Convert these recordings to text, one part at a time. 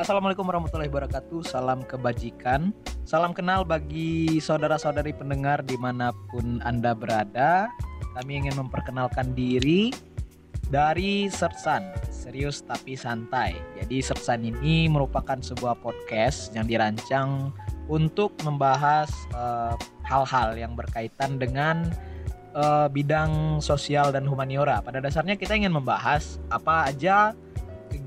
Assalamualaikum warahmatullahi wabarakatuh. Salam kebajikan. Salam kenal bagi saudara-saudari pendengar di mana pun Anda berada. Kami ingin memperkenalkan diri dari Sersan, serius tapi santai. Jadi Sersan ini merupakan sebuah podcast yang dirancang untuk membahas eh, hal-hal yang berkaitan dengan eh, bidang sosial dan humaniora. Pada dasarnya kita ingin membahas apa aja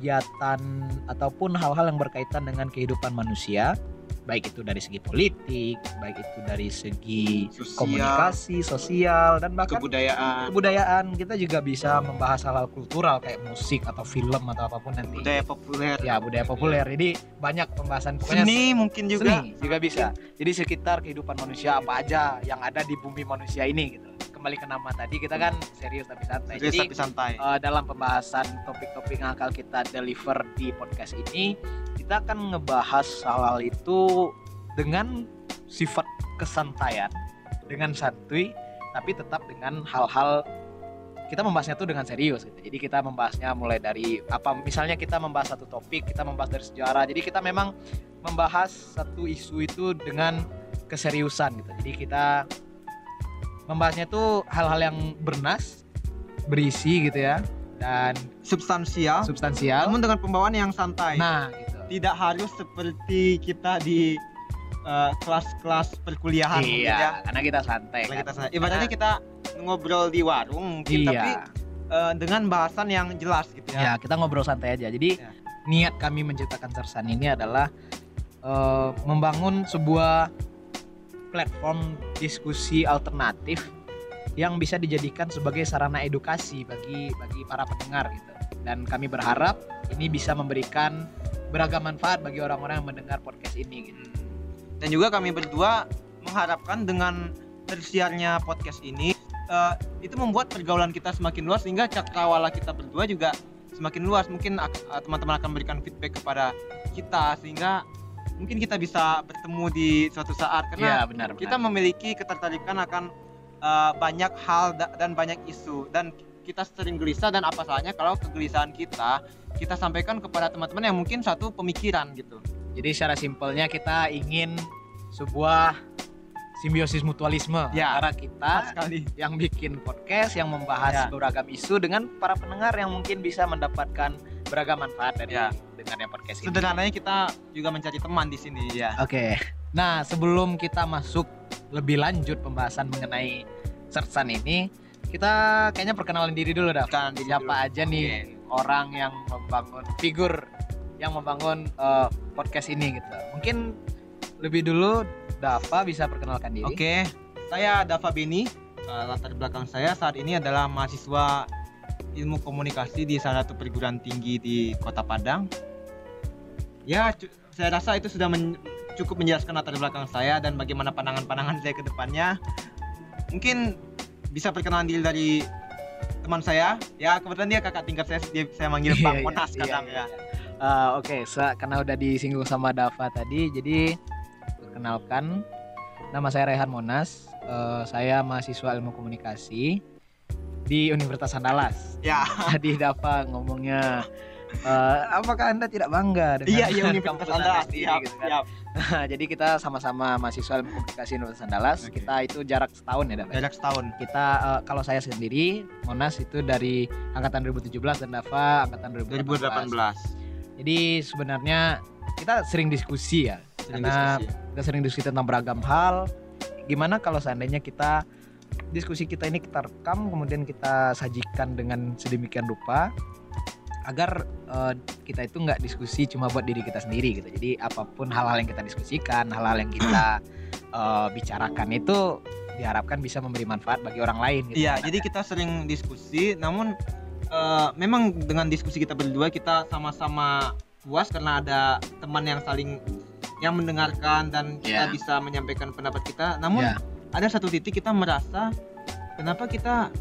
kegiatan ataupun hal-hal yang berkaitan dengan kehidupan manusia, baik itu dari segi politik, baik itu dari segi Sosial. komunikasi, sosial dan bahkan kebudayaan kebudayaan. Kita juga bisa membahas hal-hal kultural kayak musik atau film atau apa pun nanti. budaya populer Ya, budaya populer. Jadi banyak pembahasan pokoknya seni mungkin juga seni juga bisa. Jadi sekitar kehidupan manusia apa aja yang ada di bumi manusia ini gitu. Kembali ke nama tadi kita kan serius tapi santai. Serius Jadi tapi santai eh, dalam pembahasan topik-topik yang akan kita deliver di podcast ini kita akan ngebahas hal-hal itu dengan sifat kesantaian dengan santuy tapi tetap dengan hal-hal kita membahasnya tuh dengan serius gitu. Jadi kita membahasnya mulai dari apa misalnya kita membahas satu topik, kita membahas dari sejarah. Jadi kita memang membahas satu isu itu dengan keseriusan gitu. Jadi kita membahasnya tuh hal-hal yang bernas, berisi gitu ya dan substansial substansial. namun dengan pembawaan yang santai Nah, gitu. tidak harus seperti kita di eh, kelas-kelas perkuliahan mungkin ya Iya, karena kita santai. Karena kan. kita santai. ibaratnya kita ngobrol di warung mungkin Iya. tapi eh, dengan bahasan yang jelas gitu Ya, ya, kita ngobrol santai aja. Jadi Ya. niat kami menciptakan Sersan ini adalah eh, membangun sebuah platform diskusi alternatif yang bisa dijadikan sebagai sarana edukasi bagi bagi para pendengar gitu. Dan kami berharap ini bisa memberikan beragam manfaat bagi orang-orang yang mendengar podcast ini gitu. dan juga kami berdua mengharapkan dengan tersiarnya podcast ini eh, itu membuat pergaulan kita semakin luas sehingga cakrawala kita berdua juga semakin luas mungkin eh, teman-teman akan memberikan feedback kepada kita sehingga mungkin kita bisa bertemu di suatu saat karena benar. kita benar. memiliki ketertarikan akan eh, banyak hal da- dan banyak isu dan kita sering gelisah dan apa salahnya kalau kegelisahan kita kita sampaikan kepada teman-teman yang mungkin satu pemikiran gitu Jadi secara simpelnya kita ingin sebuah simbiosis mutualisme Ya. antara kita sekali yang bikin podcast yang membahas Ya. beragam isu dengan para pendengar yang mungkin bisa mendapatkan beragam manfaat dari Ya. Dengannya podcast ini. sederhananya kita juga mencari teman di sini ya Oke. Nah, sebelum kita masuk lebih lanjut pembahasan mengenai Sersan ini, kita kayaknya perkenalan diri dulu dah. Perkenalan diri Siapa dulu. aja nih orang yang membangun figur yang membangun eh, podcast ini gitu. Mungkin lebih dulu Dava bisa perkenalkan diri. Oke, saya Dava Beni. Uh, latar belakang saya saat ini adalah mahasiswa ilmu komunikasi di salah satu perguruan tinggi di Kota Padang. Ya, saya rasa itu sudah men- cukup menjelaskan latar belakang saya dan bagaimana pandangan-pandangan saya ke depannya. Mungkin bisa perkenalan diri dari teman saya. Ya, kebetulan dia kakak tingkat saya, dia saya manggil Iya, Bang iya, Monas iya, sekarang iya, ya. iya. Eh, Oke, sa- karena udah disinggung sama Dava tadi, jadi perkenalkan nama saya Rehan Monas. Eh, saya mahasiswa ilmu komunikasi di Universitas Andalas. Ya. Tadi Dava ngomongnya, eh, apakah anda tidak bangga dengan Iya, iya Universitas sendiri Siap, gitu kan? siap. jadi kita sama-sama mahasiswa ilmu komunikasi Universitas Andalas. Oke. Kita itu jarak setahun ya, Dava. Jarak setahun. Kita eh, kalau saya sendiri Monas itu dari angkatan 2017 dan Dava angkatan 2018. 2018. Jadi sebenarnya kita sering diskusi ya, Sering Karena- diskusi. kita sering diskusi tentang beragam hal. Gimana kalau seandainya kita diskusi kita ini kita rekam kemudian kita sajikan dengan sedemikian rupa agar eh, kita itu nggak diskusi cuma buat diri kita sendiri gitu. Jadi apa pun hal-hal yang kita diskusikan, hal-hal yang kita eh, bicarakan itu diharapkan bisa memberi manfaat bagi orang lain. Gitu. Iya, jadi kita sering diskusi, namun eh, memang dengan diskusi kita berdua kita sama-sama puas karena ada teman yang saling yang mendengarkan dan kita Iya. bisa menyampaikan pendapat kita. Namun Iya. ada satu titik kita merasa kenapa kita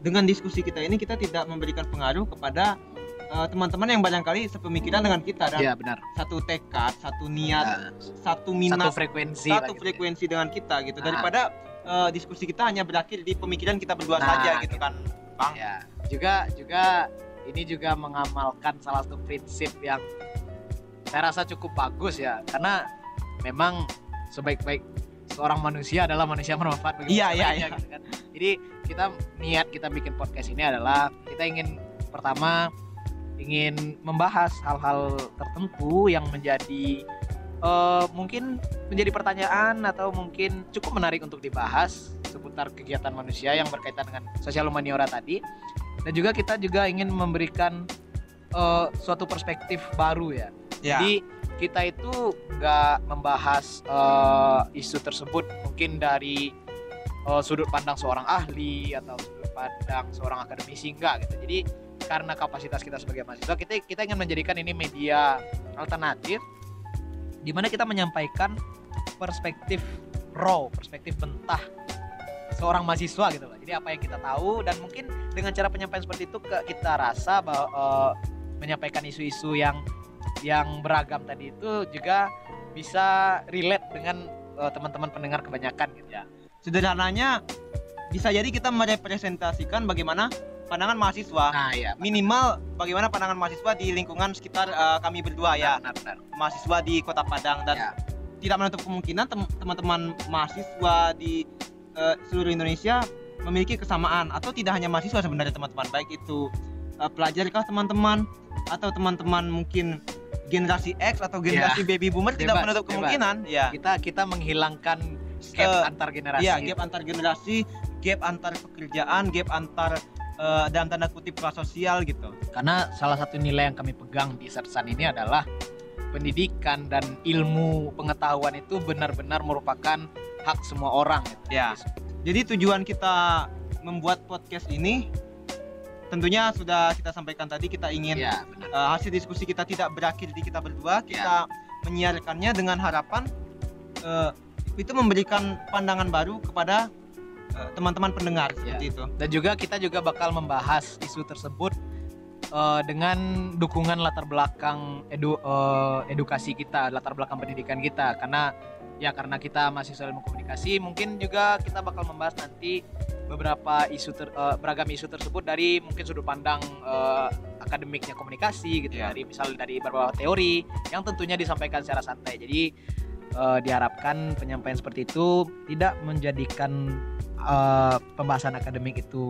dengan diskusi kita ini kita tidak memberikan pengaruh kepada eh, teman-teman yang barangkali sepemikiran dengan kita dan Iya benar. satu tekad, satu niat, Nah, satu satu minat, frekuensi. lah satu gitu ya. frekuensi dengan kita gitu Ah. daripada eh, diskusi kita hanya berakhir di pemikiran kita berdua Nah, saja gitu gitu. kan bang Ya, juga juga ini juga mengamalkan salah satu prinsip yang saya rasa cukup bagus ya karena memang sebaik-baik seorang manusia adalah manusia bermanfaat bagi Iya, iya, iya. gitu kan. Jadi kita niat kita bikin podcast ini adalah kita ingin pertama ingin membahas hal-hal tertentu yang menjadi eh, mungkin menjadi pertanyaan atau mungkin cukup menarik untuk dibahas seputar kegiatan manusia yang berkaitan dengan sosial humaniora tadi dan juga kita juga ingin memberikan eh, suatu perspektif baru ya Ya. jadi kita itu nggak membahas eh, isu tersebut mungkin dari eh, sudut pandang seorang ahli atau sudut pandang seorang akademisi enggak gitu. Jadi karena kapasitas kita sebagai mahasiswa kita kita ingin menjadikan ini media alternatif di mana kita menyampaikan perspektif raw, perspektif mentah seorang mahasiswa gitu Pak. Jadi apa yang kita tahu dan mungkin dengan cara penyampaian seperti itu kita rasa bahwa eh, menyampaikan isu-isu yang yang beragam tadi itu juga bisa relate dengan eh, teman-teman pendengar kebanyakan gitu ya. Sederhananya bisa jadi kita merepresentasikan bagaimana pandangan mahasiswa. Nah, ya. Minimal bagaimana pandangan mahasiswa di lingkungan sekitar eh, kami berdua ya, Benar, benar. mahasiswa di Kota Padang dan Ya. tidak menutup kemungkinan tem- teman-teman mahasiswa di eh, seluruh Indonesia memiliki kesamaan atau tidak hanya mahasiswa sebenarnya teman-teman baik itu eh, pelajar kah teman-teman atau teman-teman mungkin generasi X atau generasi baby boomer tidak menutup bebas. kemungkinan ya Kita kita menghilangkan gap Eh, antar generasi. ya gap antar generasi gap antar pekerjaan gap antar eh, dalam tanda kutip kelas sosial gitu Karena salah satu nilai yang kami pegang di Sersan ini adalah pendidikan dan ilmu pengetahuan itu benar-benar merupakan hak semua orang gitu. Ya. Jadi tujuan kita membuat podcast ini tentunya sudah kita sampaikan tadi kita ingin benar. eh, hasil diskusi kita tidak berakhir di kita berdua, kita menyiarkannya dengan harapan eh, itu memberikan pandangan baru kepada eh, teman-teman pendengar seperti itu. Dan juga kita juga bakal membahas isu tersebut eh, dengan dukungan latar belakang edu, eh, edukasi kita, latar belakang pendidikan kita karena ya karena kita mahasiswa ilmu komunikasi mungkin juga kita bakal membahas nanti beberapa isu ter- eh, beragam isu tersebut dari mungkin sudut pandang eh, akademiknya komunikasi gitu Ya. dari misal dari beberapa teori yang tentunya disampaikan secara santai. Jadi eh, diharapkan penyampaian seperti itu tidak menjadikan eh, pembahasan akademik itu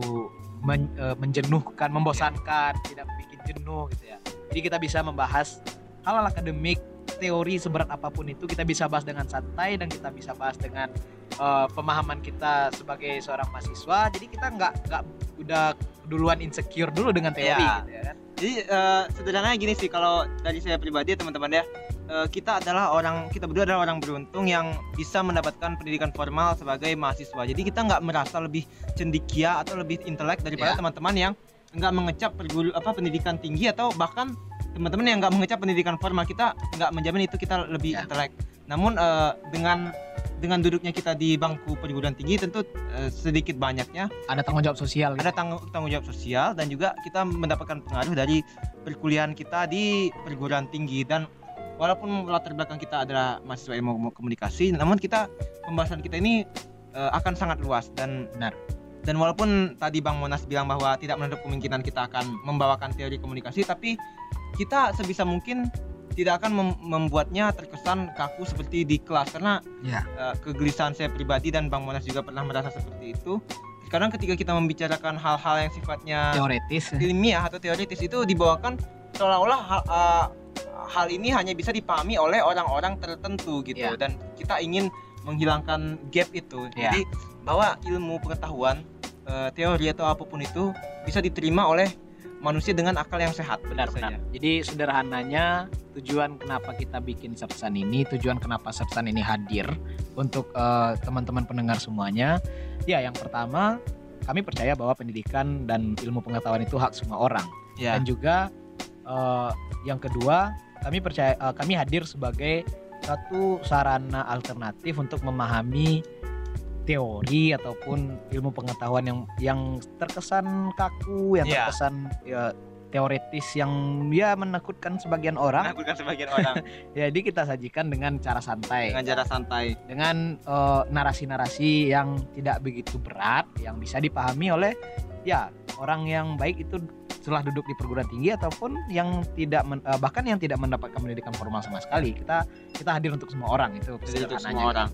men- eh, menjenuhkan, membosankan, tidak bikin jenuh gitu ya. Jadi kita bisa membahas hal-hal akademik, teori seberat apa pun itu kita bisa bahas dengan santai dan kita bisa bahas dengan eh, pemahaman kita sebagai seorang mahasiswa. Jadi kita nggak nggak udah duluan insecure dulu dengan teori Iya. gitu ya kan. Jadi eh, sederhananya gini sih kalau dari saya pribadi teman-teman ya eh, kita adalah orang kita berdua adalah orang beruntung yang bisa mendapatkan pendidikan formal sebagai mahasiswa. Jadi kita nggak merasa lebih cendikia atau lebih intelek daripada Ya. teman-teman yang nggak mengecap perguru apa pendidikan tinggi atau bahkan teman-teman yang nggak mengecap pendidikan formal kita nggak menjamin itu kita lebih Ya. intelek. Namun eh, dengan dengan duduknya kita di bangku perguruan tinggi tentu eh, sedikit banyaknya Ada tanggung jawab sosial. gitu. ada tanggung, tanggung jawab sosial dan juga kita mendapatkan pengaruh dari perkuliahan kita di perguruan tinggi dan walaupun latar belakang kita adalah mahasiswa ilmu komunikasi namun kita pembahasan kita ini eh, akan sangat luas dan Benar. dan walaupun tadi Bang Monas bilang bahwa tidak menutup kemungkinan kita akan membawakan teori komunikasi tapi kita sebisa mungkin tidak akan mem- membuatnya terkesan kaku seperti di kelas karena Ya. eh, kegelisahan saya pribadi dan Bang Monas juga pernah merasa seperti itu. Kadang ketika kita membicarakan hal-hal yang sifatnya Teoritis. ilmiah atau teoritis itu dibawakan seolah-olah eh, hal ini hanya bisa dipahami oleh orang-orang tertentu gitu Ya. dan kita ingin menghilangkan gap itu. Ya. Jadi bahwa ilmu pengetahuan, eh, teori atau apa pun itu bisa diterima oleh manusia dengan akal yang sehat. benar benar saja. jadi sederhananya tujuan kenapa kita bikin sersan ini tujuan kenapa sersan ini hadir untuk eh, teman-teman pendengar semuanya ya yang pertama kami percaya bahwa pendidikan dan ilmu pengetahuan itu hak semua orang Ya. dan juga eh, yang kedua kami percaya eh, kami hadir sebagai satu sarana alternatif untuk memahami teori ataupun ilmu pengetahuan yang yang terkesan kaku yang Iya. terkesan ya, teoritis yang ya menakutkan sebagian orang Menakutkan sebagian orang jadi kita sajikan dengan cara santai dengan cara santai. dengan eh, narasi-narasi yang tidak begitu berat yang bisa dipahami oleh ya orang yang baik itu setelah duduk di perguruan tinggi ataupun yang tidak men- eh, bahkan yang tidak mendapatkan pendidikan formal sama sekali. Kita kita hadir untuk semua orang itu untuk semua orang.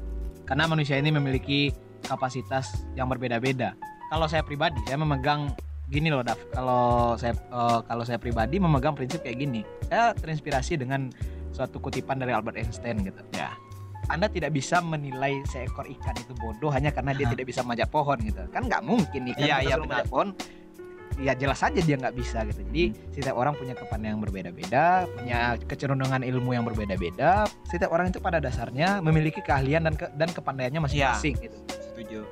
karena manusia ini memiliki kapasitas yang berbeda-beda. Kalau saya pribadi saya memegang gini loh Dav kalau saya eh, kalau saya pribadi memegang prinsip kayak gini. Saya terinspirasi dengan suatu kutipan dari Albert Einstein gitu. Ya. anda tidak bisa menilai seekor ikan itu bodoh hanya karena dia tidak bisa manjat pohon gitu. Kan nggak mungkin ikan bisa selalu benar. manjat pohon ya jelas saja dia nggak bisa gitu jadi Hmm. setiap orang punya kepandaian yang berbeda-beda punya kecenderungan ilmu yang berbeda-beda setiap orang itu pada dasarnya memiliki keahlian dan ke- dan kepandaiannya masing-masing gitu Setuju.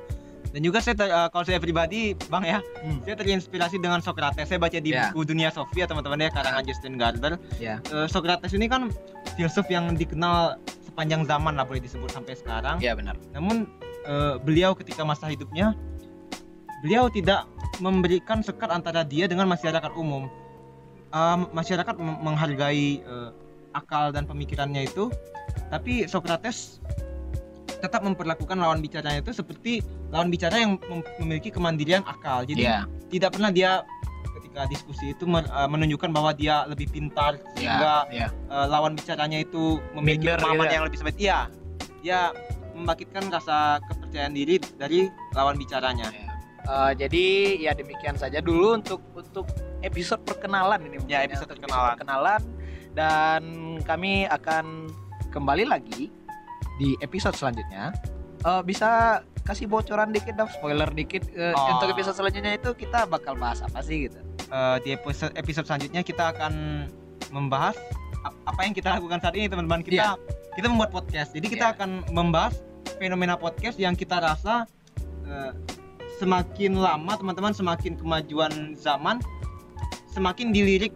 Dan juga saya eh, kalau saya pribadi, Bang ya, Hmm. saya terinspirasi dengan Socrates. Saya baca di Ya. buku Dunia Sofia teman-teman ya karangan Justin Gardner. Ya. Eh, Socrates ini kan filsuf yang dikenal sepanjang zaman lah boleh disebut sampai sekarang. Iya benar Namun eh, beliau ketika masa hidupnya beliau tidak memberikan sekat antara dia dengan masyarakat umum. Eh, masyarakat menghargai eh, akal dan pemikirannya itu, tapi Socrates tetap memperlakukan lawan bicaranya itu seperti lawan bicara yang mem- memiliki kemandirian akal. Jadi Iya tidak pernah dia ketika diskusi itu men- eh, menunjukkan bahwa dia lebih pintar sehingga iya eh, lawan bicaranya itu memiliki Minder pemahaman ya. yang lebih sebaik iya dia membangkitkan rasa kepercayaan diri dari lawan bicaranya Eh, jadi ya demikian saja dulu untuk untuk episode perkenalan ini Ya, mungkin episode Untuk perkenalan. perkenalan dan kami akan kembali lagi di episode selanjutnya Eh, bisa kasih bocoran dikit dong spoiler dikit eh, Oh. untuk episode selanjutnya itu kita bakal bahas apa sih gitu Eh, di episode episode selanjutnya kita akan membahas ap- apa yang kita lakukan saat ini teman-teman kita kita membuat podcast jadi kita Iya. akan membahas fenomena podcast yang kita rasa eh, semakin lama teman-teman semakin kemajuan zaman semakin dilirik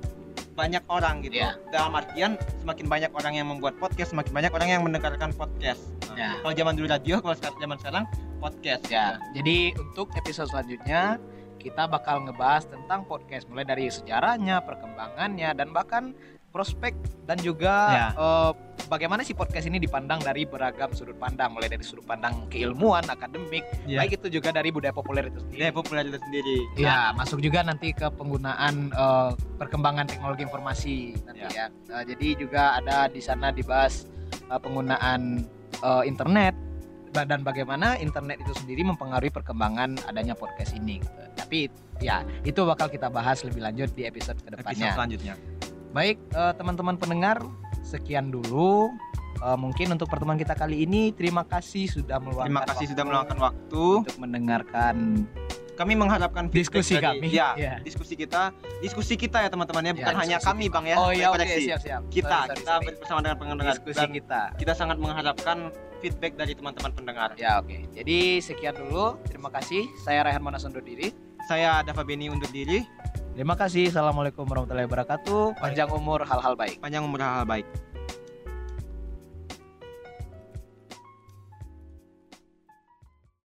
banyak orang gitu. Iya. dalam artian semakin banyak orang yang membuat podcast semakin banyak orang yang mendengarkan podcast. Nah, Ya. kalau zaman dulu radio kalau sekarang zaman sekarang podcast. Ya jadi untuk episode selanjutnya kita bakal ngebahas tentang podcast. Mulai dari sejarahnya perkembangannya dan bahkan prospek dan juga Ya. eh, bagaimana sih podcast ini dipandang dari beragam sudut pandang mulai dari sudut pandang keilmuan akademik Ya. baik itu juga dari budaya populer itu sendiri populer itu sendiri Ya, masuk juga nanti ke penggunaan eh, perkembangan teknologi informasi nanti ya. Eh, jadi juga ada di sana dibahas eh, penggunaan eh, internet dan bagaimana internet itu sendiri mempengaruhi perkembangan adanya podcast ini. gitu. Tapi ya itu bakal kita bahas lebih lanjut di episode episode ke depannya. selanjutnya Baik eh, teman-teman pendengar, sekian dulu. Eh, mungkin untuk pertemuan kita kali ini terima kasih sudah meluangkan Terima kasih waktu sudah meluangkan waktu. untuk mendengarkan Kami mengharapkan diskusi dari- kami. Ya, Ya. diskusi kita, diskusi kita ya teman-teman ya, Ya, bukan hanya diskusi kami Bang ya. Oh iya oke siap siap. Kita, Sorry, sorry, kita sorry. bersama dengan pendengar diskusi dan kita. kita sangat mengharapkan feedback dari teman-teman pendengar. Ya oke. Jadi sekian dulu. Terima kasih. Saya Rehan Monas undur diri. Saya Dava Beni undur diri. Terima kasih. Assalamualaikum warahmatullahi wabarakatuh. Panjang umur hal-hal baik. Panjang umur hal baik.